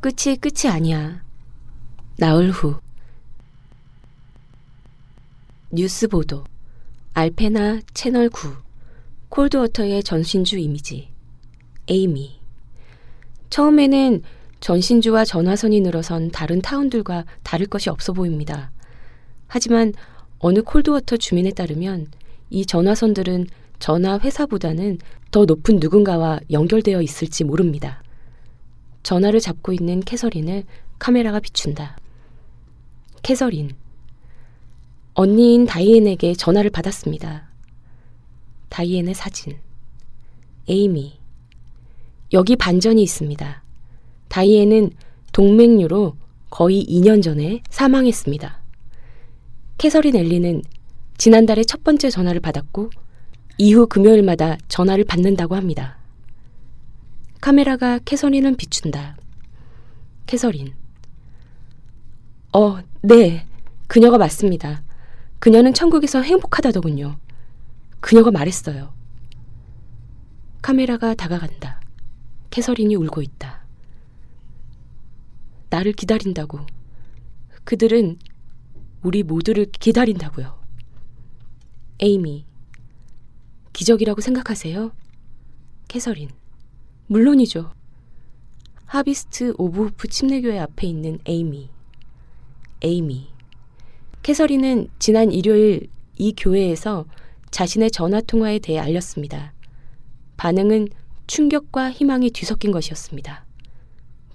끝이 끝이 아니야. 나흘 후. 뉴스 보도. 알페나 채널 9. 콜드워터의 전신주 이미지. 에이미. 처음에는 전신주와 전화선이 늘어선 다른 타운들과 다를 것이 없어 보입니다. 하지만 어느 콜드워터 주민에 따르면 이 전화선들은 전화 회사보다는 더 높은 누군가와 연결되어 있을지 모릅니다. 전화를 잡고 있는 캐서린을 카메라가 비춘다. 캐서린. 언니인 다이앤에게 전화를 받았습니다. 다이앤의 사진. 에이미. 여기 반전이 있습니다. 다이앤은 동맥류로 거의 2년 전에 사망했습니다. 캐서린 엘리는 지난달에 첫 번째 전화를 받았고 이후 금요일마다 전화를 받는다고 합니다. 카메라가 캐서린을 비춘다. 캐서린. 어, 네. 그녀가 맞습니다. 그녀는 천국에서 행복하다더군요. 그녀가 말했어요. 카메라가 다가간다. 캐서린이 울고 있다. 나를 기다린다고. 그들은 우리 모두를 기다린다고요. 에이미. 기적이라고 생각하세요? 캐서린. 물론이죠. 하비스트 오브 호프 침례교회 앞에 있는 에이미. 에이미. 캐서린은 지난 일요일 이 교회에서 자신의 전화 통화에 대해 알렸습니다. 반응은 충격과 희망이 뒤섞인 것이었습니다.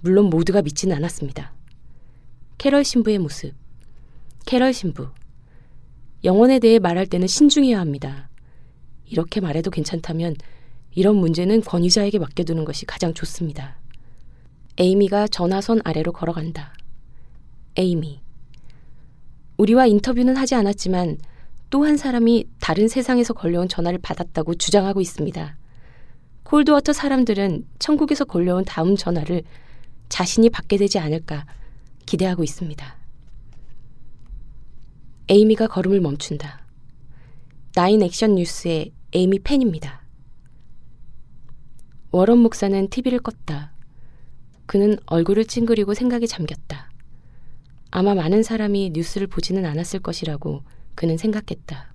물론 모두가 믿지는 않았습니다. 캐럴 신부의 모습. 캐럴 신부. 영혼에 대해 말할 때는 신중해야 합니다. 이렇게 말해도 괜찮다면 이런 문제는 권위자에게 맡겨두는 것이 가장 좋습니다. 에이미가 전화선 아래로 걸어간다. 에이미. 우리와 인터뷰는 하지 않았지만 또 한 사람이 다른 세상에서 걸려온 전화를 받았다고 주장하고 있습니다. 콜드워터 사람들은 천국에서 걸려온 다음 전화를 자신이 받게 되지 않을까 기대하고 있습니다. 에이미가 걸음을 멈춘다. 나인 액션 뉴스의 에이미 팬입니다. 워런 목사는 TV를 껐다. 그는 얼굴을 찡그리고 생각에 잠겼다. 아마 많은 사람이 뉴스를 보지는 않았을 것이라고 그는 생각했다.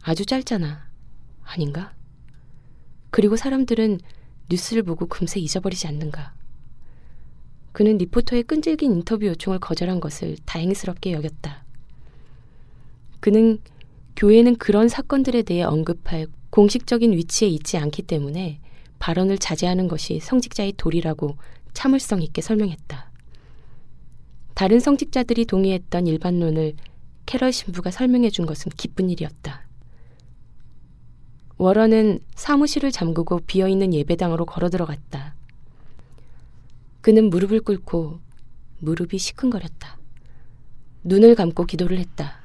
아주 짧잖아. 아닌가? 그리고 사람들은 뉴스를 보고 금세 잊어버리지 않는가. 그는 리포터의 끈질긴 인터뷰 요청을 거절한 것을 다행스럽게 여겼다. 그는 교회는 그런 사건들에 대해 언급할 공식적인 위치에 있지 않기 때문에 발언을 자제하는 것이 성직자의 도리라고 참을성 있게 설명했다. 다른 성직자들이 동의했던 일반론을 캐럴 신부가 설명해 준 것은 기쁜 일이었다. 워런은 사무실을 잠그고 비어있는 예배당으로 걸어 들어갔다. 그는 무릎을 꿇고 무릎이 시큰거렸다. 눈을 감고 기도를 했다.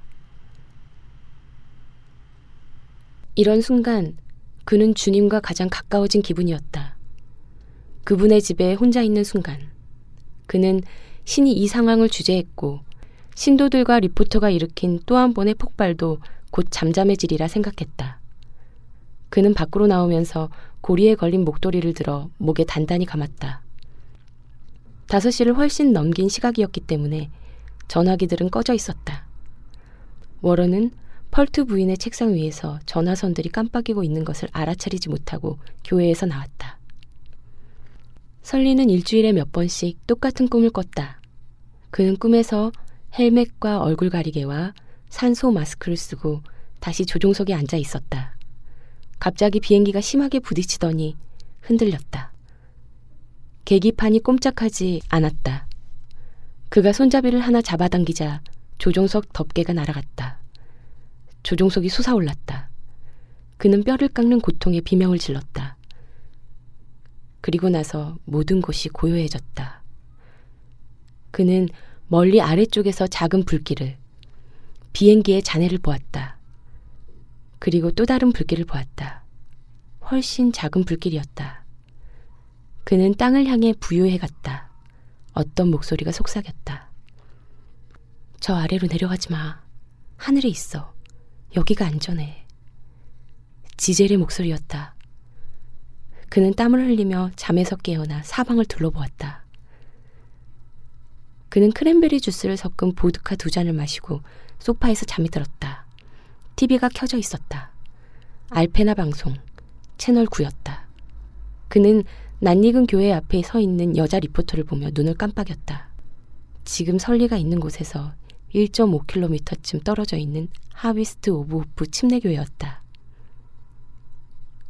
이런 순간 그는 주님과 가장 가까워진 기분이었다. 그분의 집에 혼자 있는 순간 그는 신이 이 상황을 주재했고 신도들과 리포터가 일으킨 또 한 번의 폭발도 곧 잠잠해지리라 생각했다. 그는 밖으로 나오면서 고리에 걸린 목도리를 들어 목에 단단히 감았다. 다섯 시를 훨씬 넘긴 시각이었기 때문에 전화기들은 꺼져 있었다. 워런은 펄트 부인의 책상 위에서 전화선들이 깜빡이고 있는 것을 알아차리지 못하고 교회에서 나왔다. 설리는 일주일에 몇 번씩 똑같은 꿈을 꿨다. 그는 꿈에서 헬멧과 얼굴 가리개와 산소 마스크를 쓰고 다시 조종석에 앉아 있었다. 갑자기 비행기가 심하게 부딪히더니 흔들렸다. 계기판이 꼼짝하지 않았다. 그가 손잡이를 하나 잡아당기자 조종석 덮개가 날아갔다. 조종석이 솟아올랐다. 그는 뼈를 깎는 고통에 비명을 질렀다. 그리고 나서 모든 곳이 고요해졌다. 그는 멀리 아래쪽에서 작은 불길을, 비행기의 잔해를 보았다. 그리고 또 다른 불길을 보았다. 훨씬 작은 불길이었다. 그는 땅을 향해 부유해 갔다. 어떤 목소리가 속삭였다. 저 아래로 내려가지 마. 하늘에 있어. 여기가 안전해. 지젤의 목소리였다. 그는 땀을 흘리며 잠에서 깨어나 사방을 둘러보았다. 그는 크랜베리 주스를 섞은 보드카 두 잔을 마시고 소파에서 잠이 들었다. TV가 켜져 있었다. 알페나 방송, 채널 9였다. 그는 낯익은 교회 앞에 서 있는 여자 리포터를 보며 눈을 깜빡였다. 지금 설리가 있는 곳에서 1.5km쯤 떨어져 있는 하비스트 오브 호프 침례교회였다.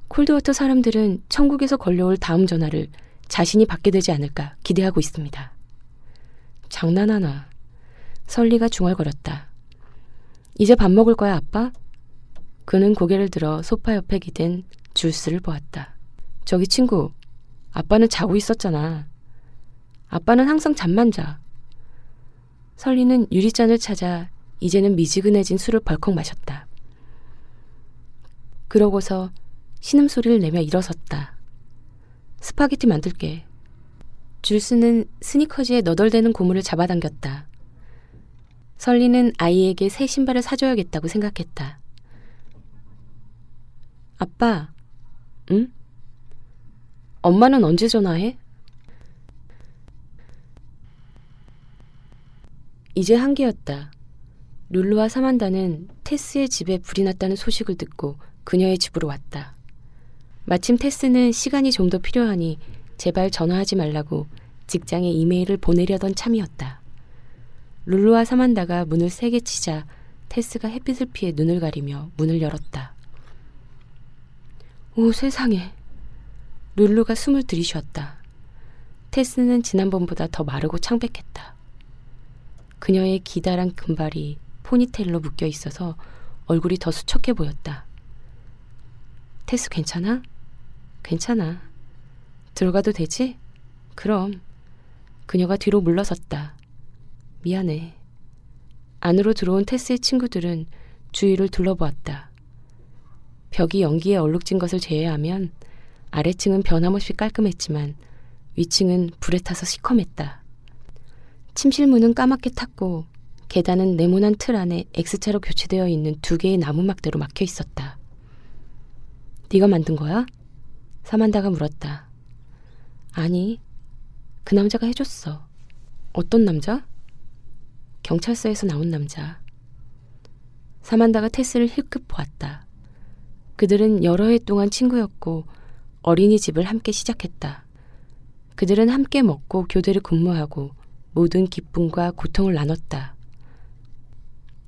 콜드워터 사람들은 천국에서 걸려올 다음 전화를 자신이 받게 되지 않을까 기대하고 있습니다. 장난하나. 설리가 중얼거렸다. 이제 밥 먹을 거야, 아빠? 그는 고개를 들어 소파 옆에 기댄 줄스를 보았다. 저기 친구, 아빠는 자고 있었잖아. 아빠는 항상 잠만 자. 설리는 유리잔을 찾아 이제는 미지근해진 술을 벌컥 마셨다. 그러고서 신음소리를 내며 일어섰다. 스파게티 만들게. 줄스는 스니커즈에 너덜대는 고무를 잡아당겼다. 설리는 아이에게 새 신발을 사줘야겠다고 생각했다. 아빠, 응? 엄마는 언제 전화해? 이제 한개였다. 룰루와 사만다는 테스의 집에 불이 났다는 소식을 듣고 그녀의 집으로 왔다. 마침 테스는 시간이 좀 더 필요하니 제발 전화하지 말라고 직장에 이메일을 보내려던 참이었다. 룰루와 사만다가 문을 세게 치자 테스가 햇빛을 피해 눈을 가리며 문을 열었다. 오 세상에. 룰루가 숨을 들이쉬었다. 테스는 지난번보다 더 마르고 창백했다. 그녀의 기다란 금발이 포니테일로 묶여 있어서 얼굴이 더 수척해 보였다. 테스 괜찮아? 괜찮아. 들어가도 되지? 그럼. 그녀가 뒤로 물러섰다. 미안해. 안으로 들어온 테스의 친구들은 주위를 둘러보았다. 벽이 연기에 얼룩진 것을 제외하면 아래층은 변함없이 깔끔했지만 위층은 불에 타서 시커맸다. 침실문은 까맣게 탔고 계단은 네모난 틀 안에 X자로 교체되어 있는 두 개의 나무 막대로 막혀 있었다. 네가 만든 거야? 사만다가 물었다. 아니, 그 남자가 해줬어. 어떤 남자? 경찰서에서 나온 남자. 사만다가 테스를 힐끗 보았다. 그들은 여러 해 동안 친구였고 어린이집을 함께 시작했다. 그들은 함께 먹고 교대를 근무하고 모든 기쁨과 고통을 나눴다.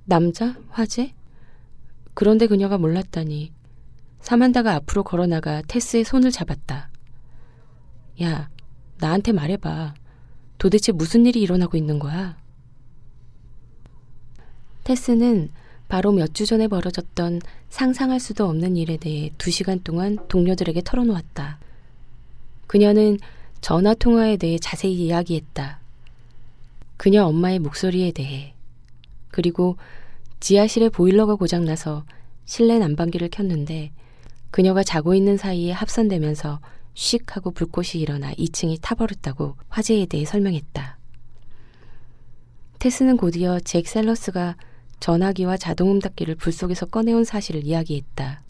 남자? 화재? 그런데 그녀가 몰랐다니 사만다가 앞으로 걸어나가 테스의 손을 잡았다. 야, 나한테 말해봐. 도대체 무슨 일이 일어나고 있는 거야? 테스는 바로 몇 주 전에 벌어졌던 상상할 수도 없는 일에 대해 두 시간 동안 동료들에게 털어놓았다. 그녀는 전화 통화에 대해 자세히 이야기했다. 그녀 엄마의 목소리에 대해. 그리고 지하실에 보일러가 고장나서 실내 난방기를 켰는데 그녀가 자고 있는 사이에 합선되면서 씩 하고 불꽃이 일어나 2층이 타버렸다고 화재에 대해 설명했다. 테스는 곧이어 잭 셀러스가 전화기와 자동음 닫기를 불 속에서 꺼내온 사실을 이야기했다.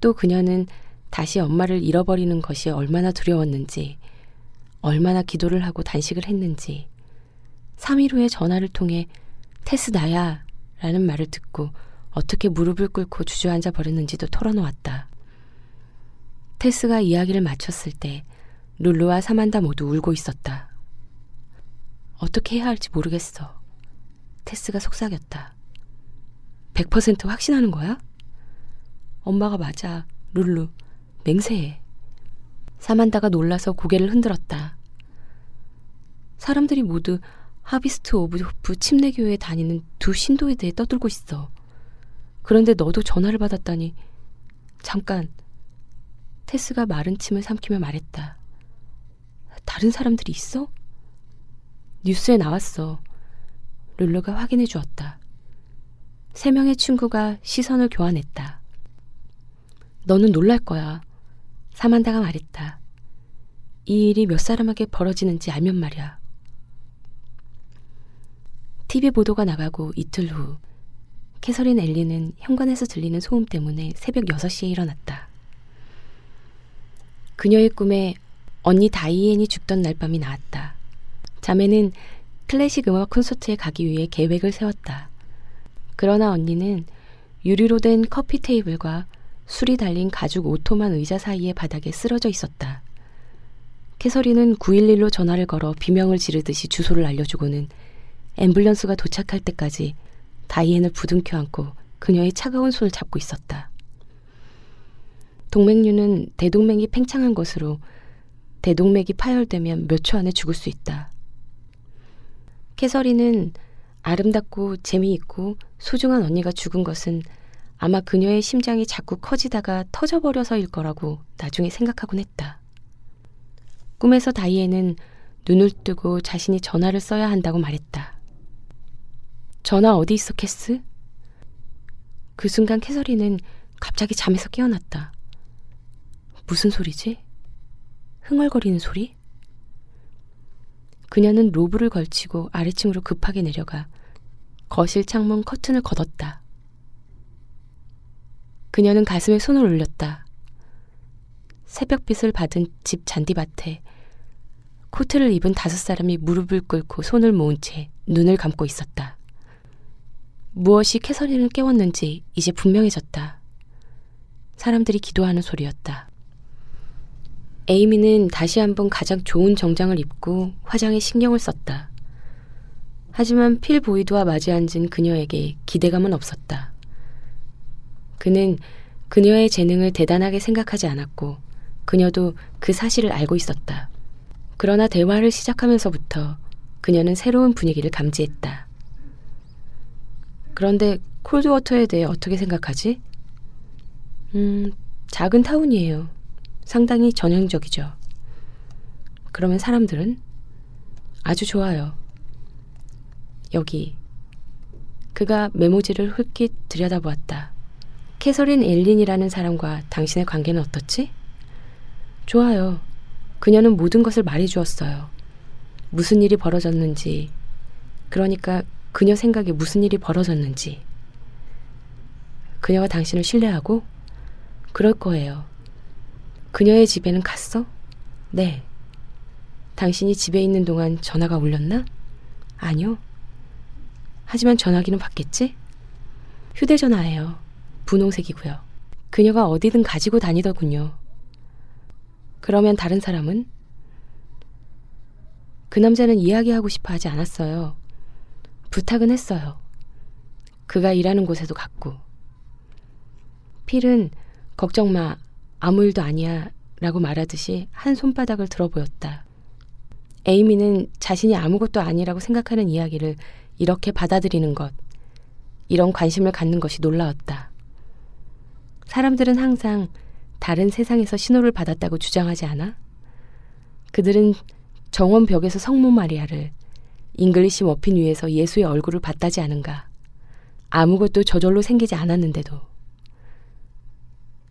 또 그녀는 다시 엄마를 잃어버리는 것이 얼마나 두려웠는지, 얼마나 기도를 하고 단식을 했는지, 3일 후에 전화를 통해 테스 나야 라는 말을 듣고 어떻게 무릎을 꿇고 주저앉아 버렸는지도 털어놓았다. 테스가 이야기를 마쳤을 때 룰루와 사만다 모두 울고 있었다. 어떻게 해야 할지 모르겠어. 테스가 속삭였다. 100% 확신하는 거야? 엄마가 맞아. 룰루. 맹세해. 사만다가 놀라서 고개를 흔들었다. 사람들이 모두 하비스트 오브 호프 침례교회에 다니는 두 신도에 대해 떠들고 있어. 그런데 너도 전화를 받았다니. 잠깐. 테스가 마른 침을 삼키며 말했다. 다른 사람들이 있어? 뉴스에 나왔어. 룰루가 확인해 주었다. 세 명의 친구가 시선을 교환했다. 너는 놀랄 거야. 사만다가 말했다. 이 일이 몇 사람에게 벌어지는지 알면 말이야. TV 보도가 나가고 이틀 후 캐서린 엘리는 현관에서 들리는 소음 때문에 새벽 6시에 일어났다. 그녀의 꿈에 언니 다이앤이 죽던 날밤이 나왔다. 자매는 클래식 음악 콘서트에 가기 위해 계획을 세웠다. 그러나 언니는 유리로 된 커피 테이블과 술이 달린 가죽 오토만 의자 사이의 바닥에 쓰러져 있었다. 캐서린은 911로 전화를 걸어 비명을 지르듯이 주소를 알려주고는 앰뷸런스가 도착할 때까지 다이앤을 부둥켜 안고 그녀의 차가운 손을 잡고 있었다. 동맥류는 대동맥이 팽창한 것으로 대동맥이 파열되면 몇 초 안에 죽을 수 있다. 캐서린은 아름답고 재미있고 소중한 언니가 죽은 것은 아마 그녀의 심장이 자꾸 커지다가 터져버려서일 거라고 나중에 생각하곤 했다. 꿈에서 다이앤은 눈을 뜨고 자신이 전화를 써야 한다고 말했다. 전화 어디 있어, 캐스? 그 순간 캐서린은 갑자기 잠에서 깨어났다. 무슨 소리지? 흥얼거리는 소리? 그녀는 로브를 걸치고 아래층으로 급하게 내려가 거실 창문 커튼을 걷었다. 그녀는 가슴에 손을 올렸다. 새벽빛을 받은 집 잔디밭에 코트를 입은 다섯 사람이 무릎을 꿇고 손을 모은 채 눈을 감고 있었다. 무엇이 캐서린을 깨웠는지 이제 분명해졌다. 사람들이 기도하는 소리였다. 에이미는 다시 한번 가장 좋은 정장을 입고 화장에 신경을 썼다. 하지만 필 보이드와 마주 앉은 그녀에게 기대감은 없었다. 그는 그녀의 재능을 대단하게 생각하지 않았고 그녀도 그 사실을 알고 있었다. 그러나 대화를 시작하면서부터 그녀는 새로운 분위기를 감지했다. 그런데 콜드워터에 대해 어떻게 생각하지? 음, 작은 타운이에요. 상당히 전형적이죠. 그러면 사람들은 아주 좋아요. 여기. 그가 메모지를 훑깃 들여다보았다. 캐서린 엘린이라는 사람과 당신의 관계는 어떻지? 좋아요. 그녀는 모든 것을 말해주었어요. 무슨 일이 벌어졌는지, 그러니까 그녀 생각에 무슨 일이 벌어졌는지. 그녀가 당신을 신뢰하고? 그럴 거예요. 그녀의 집에는 갔어? 네. 당신이 집에 있는 동안 전화가 울렸나? 아니요. 하지만 전화기는 받겠지? 휴대전화예요. 분홍색이고요. 그녀가 어디든 가지고 다니더군요. 그러면 다른 사람은? 그 남자는 이야기하고 싶어 하지 않았어요. 부탁은 했어요. 그가 일하는 곳에도 갔고. 필은 걱정 마. 아무 일도 아니야. 라고 말하듯이 한 손바닥을 들어 보였다. 에이미는 자신이 아무것도 아니라고 생각하는 이야기를 이렇게 받아들이는 것, 이런 관심을 갖는 것이 놀라웠다. 사람들은 항상 다른 세상에서 신호를 받았다고 주장하지 않아? 그들은 정원 벽에서 성모 마리아를 잉글리시 머핀 위에서 예수의 얼굴을 봤다지 않은가. 아무것도 저절로 생기지 않았는데도.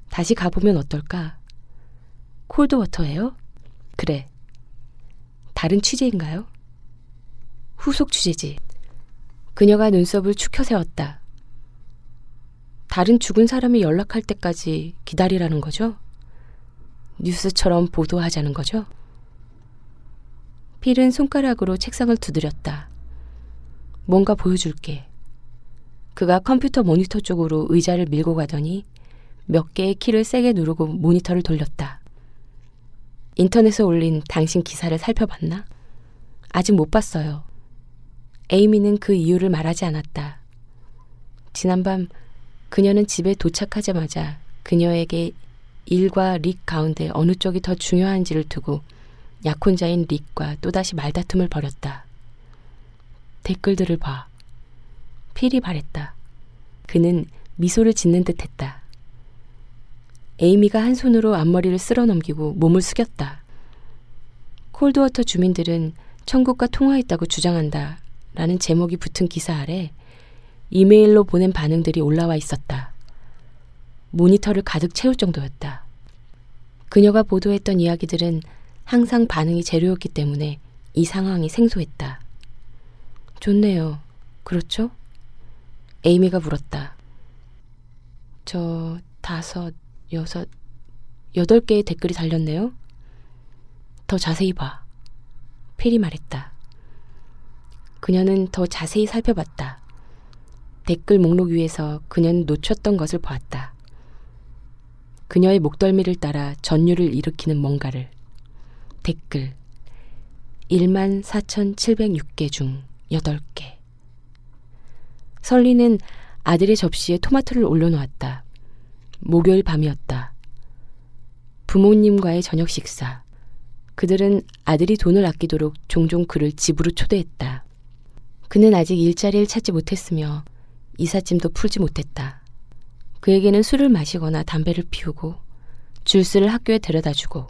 다시 가보면 어떨까? 콜드워터에요? 그래. 다른 취재인가요? 후속 취재지. 그녀가 눈썹을 축혀 세웠다. 다른 죽은 사람이 연락할 때까지 기다리라는 거죠? 뉴스처럼 보도하자는 거죠? 필은 손가락으로 책상을 두드렸다. 뭔가 보여줄게. 그가 컴퓨터 모니터 쪽으로 의자를 밀고 가더니 몇 개의 키를 세게 누르고 모니터를 돌렸다. 인터넷에 올린 당신 기사를 살펴봤나? 아직 못 봤어요. 에이미는 그 이유를 말하지 않았다. 지난밤 그녀는 집에 도착하자마자 그녀에게 일과 릭 가운데 어느 쪽이 더 중요한지를 두고 약혼자인 릭과 또다시 말다툼을 벌였다. 댓글들을 봐. 필이 말했다. 그는 미소를 짓는 듯 했다. 에이미가 한 손으로 앞머리를 쓸어 넘기고 몸을 숙였다. 콜드워터 주민들은 천국과 통화했다고 주장한다. 라는 제목이 붙은 기사 아래 이메일로 보낸 반응들이 올라와 있었다. 모니터를 가득 채울 정도였다. 그녀가 보도했던 이야기들은 항상 반응이 제로였기 때문에 이 상황이 생소했다. 좋네요. 그렇죠? 에이미가 물었다. 저 다섯, 여섯, 여덟 개의 댓글이 달렸네요. 더 자세히 봐. 필이 말했다. 그녀는 더 자세히 살펴봤다. 댓글 목록 위에서 그녀는 놓쳤던 것을 보았다. 그녀의 목덜미를 따라 전율을 일으키는 뭔가를. 댓글 14,706개 중 8개. 설리는 아들의 접시에 토마토를 올려놓았다. 목요일 밤이었다. 부모님과의 저녁 식사. 그들은 아들이 돈을 아끼도록 종종 그를 집으로 초대했다. 그는 아직 일자리를 찾지 못했으며 이삿짐도 풀지 못했다. 그에게는 술을 마시거나 담배를 피우고 줄스를 학교에 데려다 주고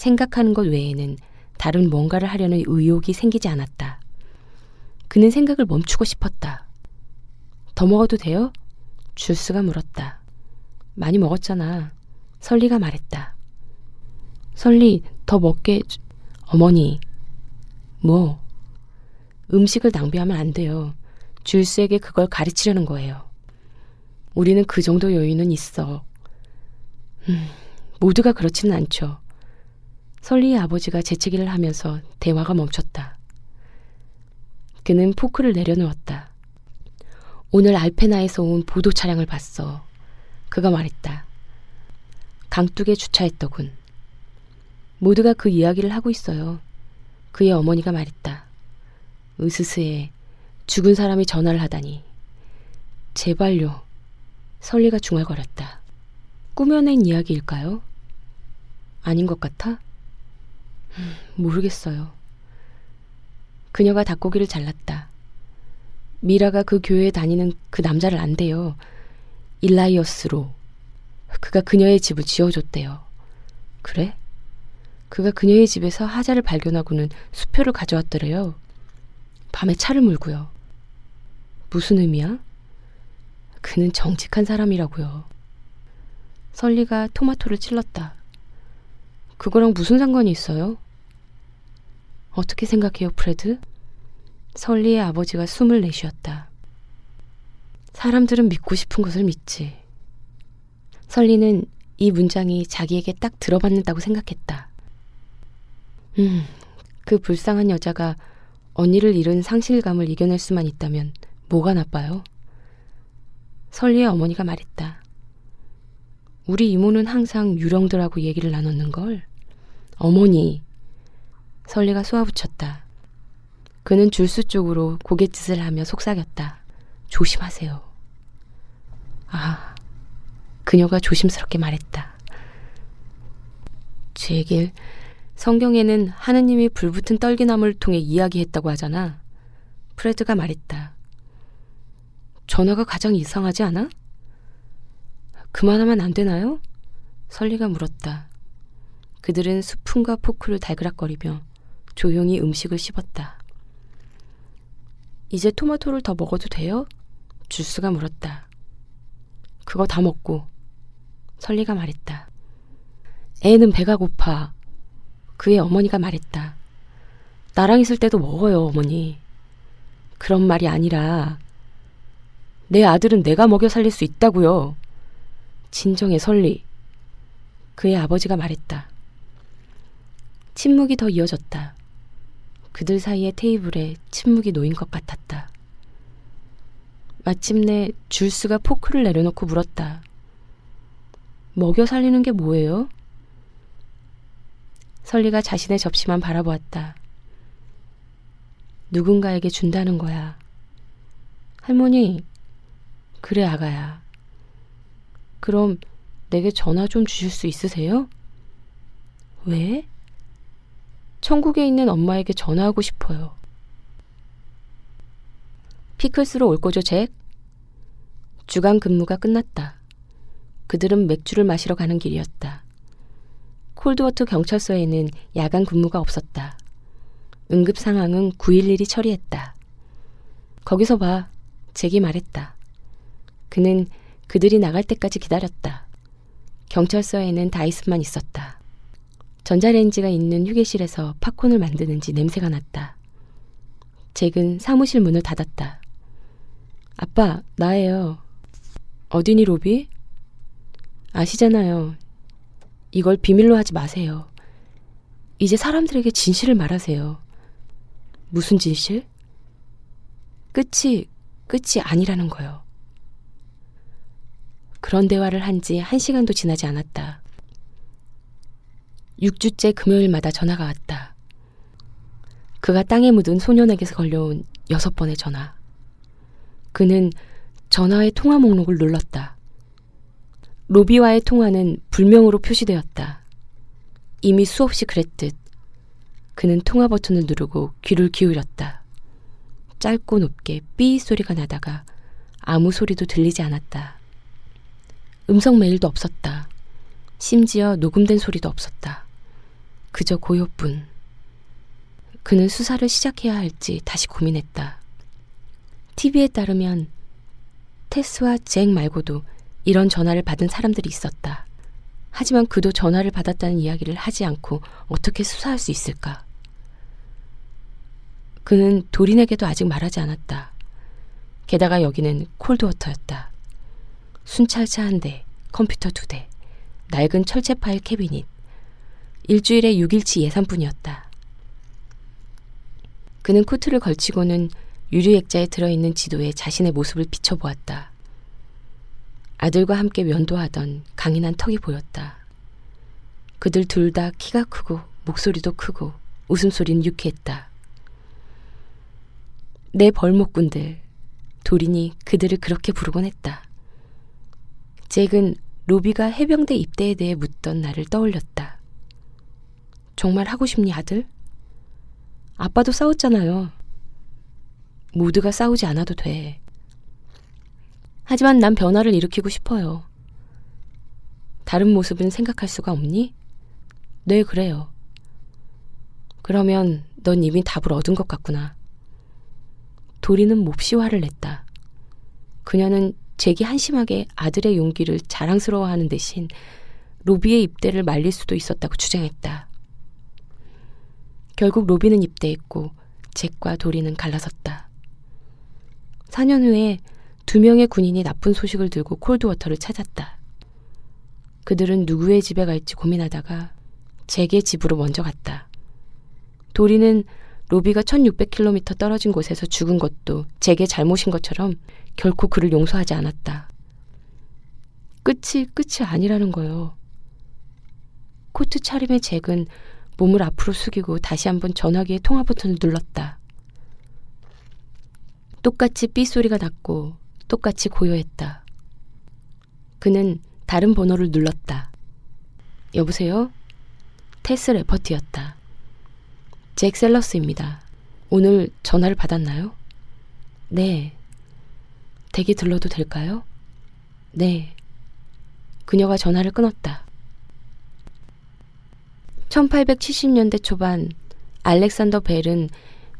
생각하는 것 외에는 다른 뭔가를 하려는 의욕이 생기지 않았다. 그는 생각을 멈추고 싶었다. 더 먹어도 돼요? 줄스가 물었다. 많이 먹었잖아. 설리가 말했다. 설리, 더 먹게, 어머니. 뭐? 음식을 낭비하면 안 돼요. 줄스에게 그걸 가르치려는 거예요. 우리는 그 정도 여유는 있어. 음, 모두가 그렇지는 않죠. 설리의 아버지가 재채기를 하면서 대화가 멈췄다. 그는 포크를 내려놓았다. 오늘 알페나에서 온 보도 차량을 봤어. 그가 말했다. 강둑에 주차했더군. 모두가 그 이야기를 하고 있어요. 그의 어머니가 말했다. 으스스에 죽은 사람이 전화를 하다니. 제발요. 설리가 중얼거렸다. 꾸며낸 이야기일까요? 아닌 것 같아? 음, 모르겠어요. 그녀가 닭고기를 잘랐다. 미라가 그 교회에 다니는 그 남자를 안돼요. 일라이어스로. 그가 그녀의 집을 지어줬대요. 그래? 그가 그녀의 집에서 하자를 발견하고는 수표를 가져왔더래요. 밤에 차를 몰고요. 무슨 의미야? 그는 정직한 사람이라고요. 설리가 토마토를 찔렀다. 그거랑 무슨 상관이 있어요? 어떻게 생각해요, 프레드? 설리의 아버지가 숨을 내쉬었다. 사람들은 믿고 싶은 것을 믿지. 설리는 이 문장이 자기에게 딱 들어받는다고 생각했다. 음, 그 불쌍한 여자가 언니를 잃은 상실감을 이겨낼 수만 있다면 뭐가 나빠요? 설리의 어머니가 말했다. 우리 이모는 항상 유령들하고 얘기를 나눴는걸. 어머니. 설리가 쏘아붙였다. 그는 줄수 쪽으로 고갯짓을 하며 속삭였다. 조심하세요. 아, 그녀가 조심스럽게 말했다. 제길 성경에는 하느님이 불붙은 떨기나무를 통해 이야기했다고 하잖아. 프레드가 말했다. 전화가 가장 이상하지 않아? 그만하면 안 되나요? 설리가 물었다. 그들은 스푼과 포크를 달그락거리며 조용히 음식을 씹었다. 이제 토마토를 더 먹어도 돼요? 주스가 물었다. 그거 다 먹고. 설리가 말했다. 애는 배가 고파. 그의 어머니가 말했다. 나랑 있을 때도 먹어요, 어머니. 그런 말이 아니라, 내 아들은 내가 먹여 살릴 수 있다고요. 진정의 설리. 그의 아버지가 말했다. 침묵이 더 이어졌다. 그들 사이의 테이블에 침묵이 놓인 것 같았다. 마침내 줄스가 포크를 내려놓고 물었다. 먹여 살리는 게 뭐예요? 설리가 자신의 접시만 바라보았다. 누군가에게 준다는 거야. 할머니, 그래, 아가야. 그럼 내게 전화 좀 주실 수 있으세요? 왜? 천국에 있는 엄마에게 전화하고 싶어요. 피클스로 올 거죠, 잭? 주간 근무가 끝났다. 그들은 맥주를 마시러 가는 길이었다. 콜드워터 경찰서에는 야간 근무가 없었다. 응급 상황은 911이 처리했다. 거기서 봐. 잭이 말했다. 그는 그들이 나갈 때까지 기다렸다. 경찰서에는 다이슨만 있었다. 전자레인지가 있는 휴게실에서 팝콘을 만드는지 냄새가 났다. 잭은 사무실 문을 닫았다. 아빠, 나예요. 어디니, 로비? 아시잖아요. 이걸 비밀로 하지 마세요. 이제 사람들에게 진실을 말하세요. 무슨 진실? 끝이 끝이 아니라는 거요. 그런 대화를 한 지 한 시간도 지나지 않았다. 6주째 금요일마다 전화가 왔다. 그가 땅에 묻은 소년에게서 걸려온 여섯 번의 전화. 그는 전화의 통화 목록을 눌렀다. 로비와의 통화는 불명으로 표시되었다. 이미 수없이 그랬듯 그는 통화 버튼을 누르고 귀를 기울였다. 짧고 높게 삐 소리가 나다가 아무 소리도 들리지 않았다. 음성 메일도 없었다. 심지어 녹음된 소리도 없었다. 그저 고요뿐. 그는 수사를 시작해야 할지 다시 고민했다. TV에 따르면 테스와 잭 말고도 이런 전화를 받은 사람들이 있었다. 하지만 그도 전화를 받았다는 이야기를 하지 않고 어떻게 수사할 수 있을까? 그는 도린에게도 아직 말하지 않았다. 게다가 여기는 콜드워터였다. 순찰차 한 대, 컴퓨터 두 대, 낡은 철제 파일 캐비닛. 일주일에 6일치 예산뿐이었다. 그는 코트를 걸치고는 유리 액자에 들어있는 지도에 자신의 모습을 비춰보았다. 아들과 함께 면도하던 강인한 턱이 보였다. 그들 둘 다 키가 크고 목소리도 크고 웃음소리는 유쾌했다. 내 벌목꾼들, 도린이 그들을 그렇게 부르곤 했다. 잭은 로비가 해병대 입대에 대해 묻던 날을 떠올렸다. 정말 하고 싶니, 아들? 아빠도 싸웠잖아요. 모두가 싸우지 않아도 돼. 하지만 난 변화를 일으키고 싶어요. 다른 모습은 생각할 수가 없니? 네, 그래요. 그러면 넌 이미 답을 얻은 것 같구나. 도리는 몹시 화를 냈다. 그녀는 잭이 한심하게 아들의 용기를 자랑스러워하는 대신 로비의 입대를 말릴 수도 있었다고 주장했다. 결국 로비는 입대했고 잭과 도리는 갈라섰다. 4년 후에 두 명의 군인이 나쁜 소식을 들고 콜드워터를 찾았다. 그들은 누구의 집에 갈지 고민하다가 잭의 집으로 먼저 갔다. 도리는 로비가 1600km 떨어진 곳에서 죽은 것도 잭의 잘못인 것처럼 결코 그를 용서하지 않았다. 끝이 끝이 아니라는 거요. 코트 차림의 잭은 몸을 앞으로 숙이고 다시 한번 전화기의 통화 버튼을 눌렀다. 똑같이 삐 소리가 났고 똑같이 고요했다. 그는 다른 번호를 눌렀다. 여보세요? 테스 레퍼트였다. 잭 셀러스입니다. 오늘 전화를 받았나요? 네. 댁에 들러도 될까요? 네. 그녀가 전화를 끊었다. 1870년대 초반 알렉산더 벨은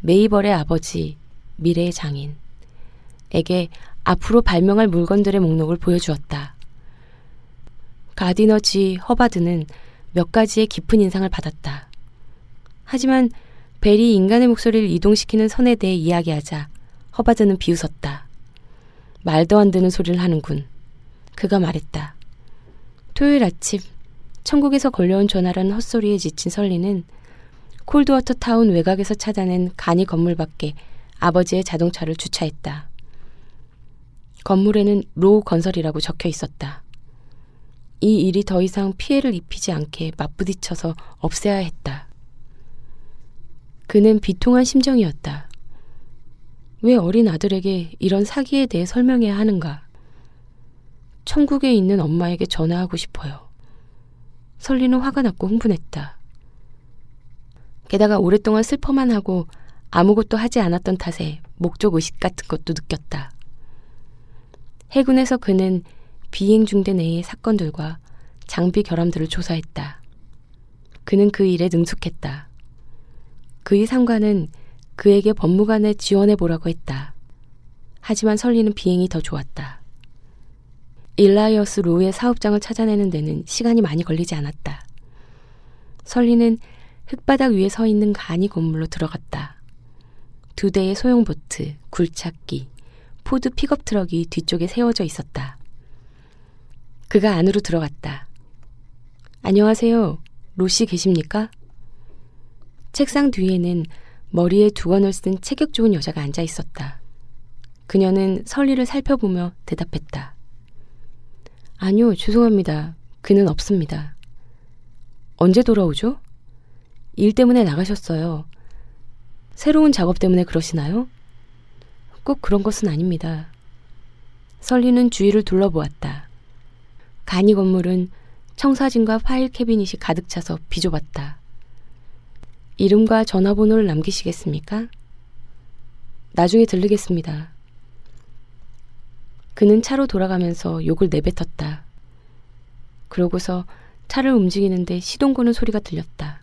메이벌의 아버지, 미래의 장인, 에게 앞으로 발명할 물건들의 목록을 보여주었다. 가디너 지 허바드는 몇 가지의 깊은 인상을 받았다. 하지만 벨이 인간의 목소리를 이동시키는 선에 대해 이야기하자 허바드는 비웃었다. 말도 안 되는 소리를 하는군. 그가 말했다. 토요일 아침 천국에서 걸려온 전화라는 헛소리에 지친 설리는 콜드워터 타운 외곽에서 찾아낸 간이 건물 밖에 아버지의 자동차를 주차했다. 건물에는 로 건설이라고 적혀 있었다. 이 일이 더 이상 피해를 입히지 않게 맞부딪혀서 없애야 했다. 그는 비통한 심정이었다. 왜 어린 아들에게 이런 사기에 대해 설명해야 하는가? 천국에 있는 엄마에게 전화하고 싶어요. 설리는 화가 났고 흥분했다. 게다가 오랫동안 슬퍼만 하고 아무것도 하지 않았던 탓에 목적 의식 같은 것도 느꼈다. 해군에서 그는 비행 중대 내의 사건들과 장비 결함들을 조사했다. 그는 그 일에 능숙했다. 그의 상관은 그에게 법무관에 지원해 보라고 했다. 하지만 설리는 비행이 더 좋았다. 일라이어스 로의 사업장을 찾아내는 데는 시간이 많이 걸리지 않았다. 설리는 흙바닥 위에 서 있는 간이 건물로 들어갔다. 두 대의 소형 보트, 굴착기, 포드 픽업 트럭이 뒤쪽에 세워져 있었다. 그가 안으로 들어갔다. 안녕하세요. 로씨 계십니까? 책상 뒤에는 머리에 두건을 쓴 체격 좋은 여자가 앉아 있었다. 그녀는 설리를 살펴보며 대답했다. 아니요, 죄송합니다. 그는 없습니다. 언제 돌아오죠? 일 때문에 나가셨어요. 새로운 작업 때문에 그러시나요? 꼭 그런 것은 아닙니다. 설리는 주위를 둘러보았다. 간이 건물은 청사진과 파일 캐비닛이 가득 차서 비좁았다. 이름과 전화번호를 남기시겠습니까? 나중에 들르겠습니다. 그는 차로 돌아가면서 욕을 내뱉었다. 그러고서 차를 움직이는데 시동 거는 소리가 들렸다.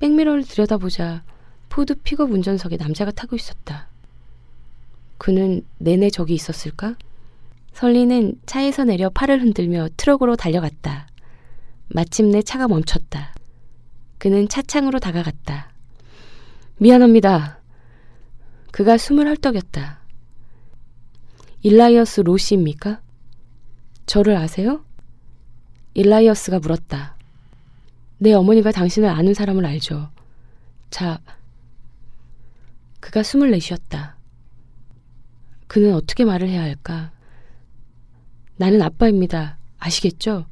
백미러를 들여다보자 포드 픽업 운전석에 남자가 타고 있었다. 그는 내내 저기 있었을까? 설리는 차에서 내려 팔을 흔들며 트럭으로 달려갔다. 마침내 차가 멈췄다. 그는 차창으로 다가갔다. 미안합니다. 그가 숨을 헐떡였다. 일라이어스 로시입니까? 저를 아세요? 일라이어스가 물었다. 내 어머니가 당신을 아는 사람을 알죠. 자, 그가 숨을 내쉬었다. 그는 어떻게 말을 해야 할까? 나는 아빠입니다. 아시겠죠?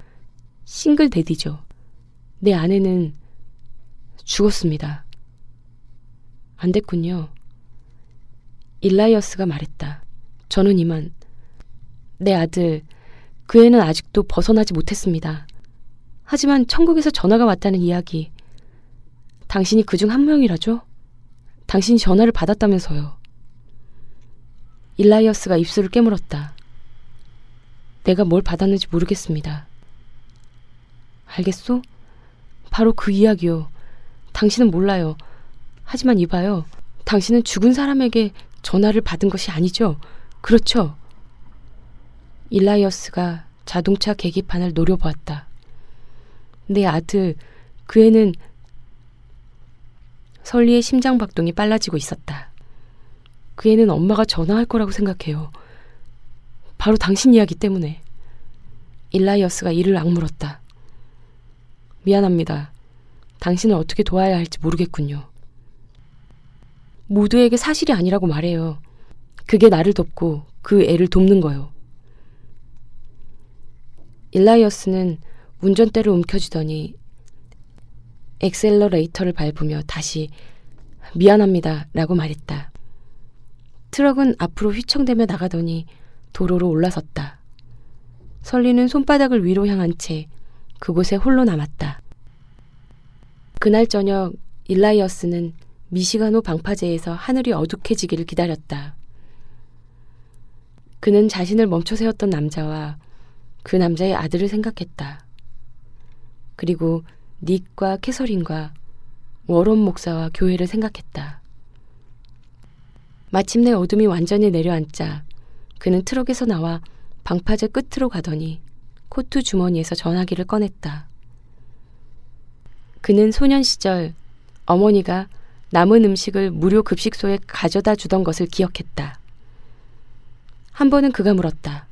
싱글 데디죠. 내 아내는 죽었습니다. 안 됐군요. 일라이어스가 말했다. 저는 이만 내 아들 그 애는 아직도 벗어나지 못했습니다. 하지만 천국에서 전화가 왔다는 이야기 당신이 그 중 한 명이라죠? 당신이 전화를 받았다면서요. 일라이어스가 입술을 깨물었다. 내가 뭘 받았는지 모르겠습니다. 알겠소? 바로 그 이야기요. 당신은 몰라요. 하지만 이봐요. 당신은 죽은 사람에게 전화를 받은 것이 아니죠? 그렇죠? 일라이어스가 자동차 계기판을 노려보았다. 내 아들, 그 애는 설리의 심장 박동이 빨라지고 있었다. 그 애는 엄마가 전화할 거라고 생각해요. 바로 당신 이야기 때문에. 일라이어스가 이를 악물었다. 미안합니다. 당신을 어떻게 도와야 할지 모르겠군요. 모두에게 사실이 아니라고 말해요. 그게 나를 돕고 그 애를 돕는 거요. 일라이어스는 운전대를 움켜쥐더니 엑셀러레이터를 밟으며 다시 미안합니다 라고 말했다. 트럭은 앞으로 휘청대며 나가더니 도로로 올라섰다. 설리는 손바닥을 위로 향한 채 그곳에 홀로 남았다. 그날 저녁 일라이어스는 미시가노 방파제에서 하늘이 어둑해지기를 기다렸다. 그는 자신을 멈춰 세웠던 남자와 그 남자의 아들을 생각했다. 그리고 닉과 캐서린과 워론 목사와 교회를 생각했다. 마침내 어둠이 완전히 내려앉자 그는 트럭에서 나와 방파제 끝으로 가더니 코트 주머니에서 전화기를 꺼냈다. 그는 소년 시절 어머니가 남은 음식을 무료 급식소에 가져다 주던 것을 기억했다. 한 번은 그가 물었다.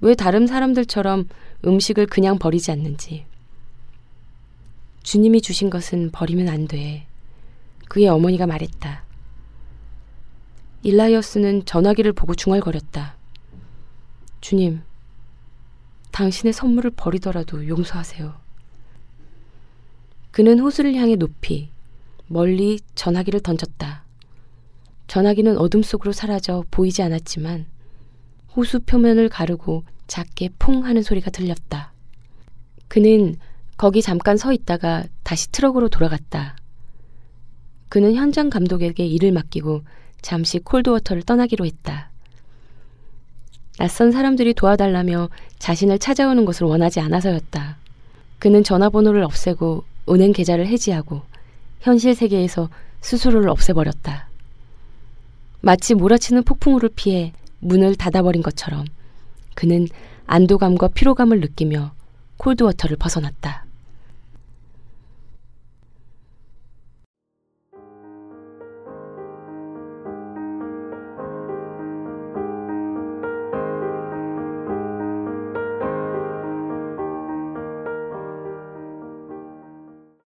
왜 다른 사람들처럼 음식을 그냥 버리지 않는지. 주님이 주신 것은 버리면 안 돼. 그의 어머니가 말했다. 일라이어스는 전화기를 보고 중얼거렸다. 주님, 당신의 선물을 버리더라도 용서하세요. 그는 호수를 향해 높이, 멀리 전화기를 던졌다. 전화기는 어둠 속으로 사라져 보이지 않았지만 호수 표면을 가르고 작게 퐁 하는 소리가 들렸다. 그는 거기 잠깐 서 있다가 다시 트럭으로 돌아갔다. 그는 현장 감독에게 일을 맡기고 잠시 콜드워터를 떠나기로 했다. 낯선 사람들이 도와달라며 자신을 찾아오는 것을 원하지 않아서였다. 그는 전화번호를 없애고 은행 계좌를 해지하고 현실 세계에서 스스로를 없애버렸다. 마치 몰아치는 폭풍우를 피해 문을 닫아버린 것처럼 그는 안도감과 피로감을 느끼며 콜드워터를 벗어났다.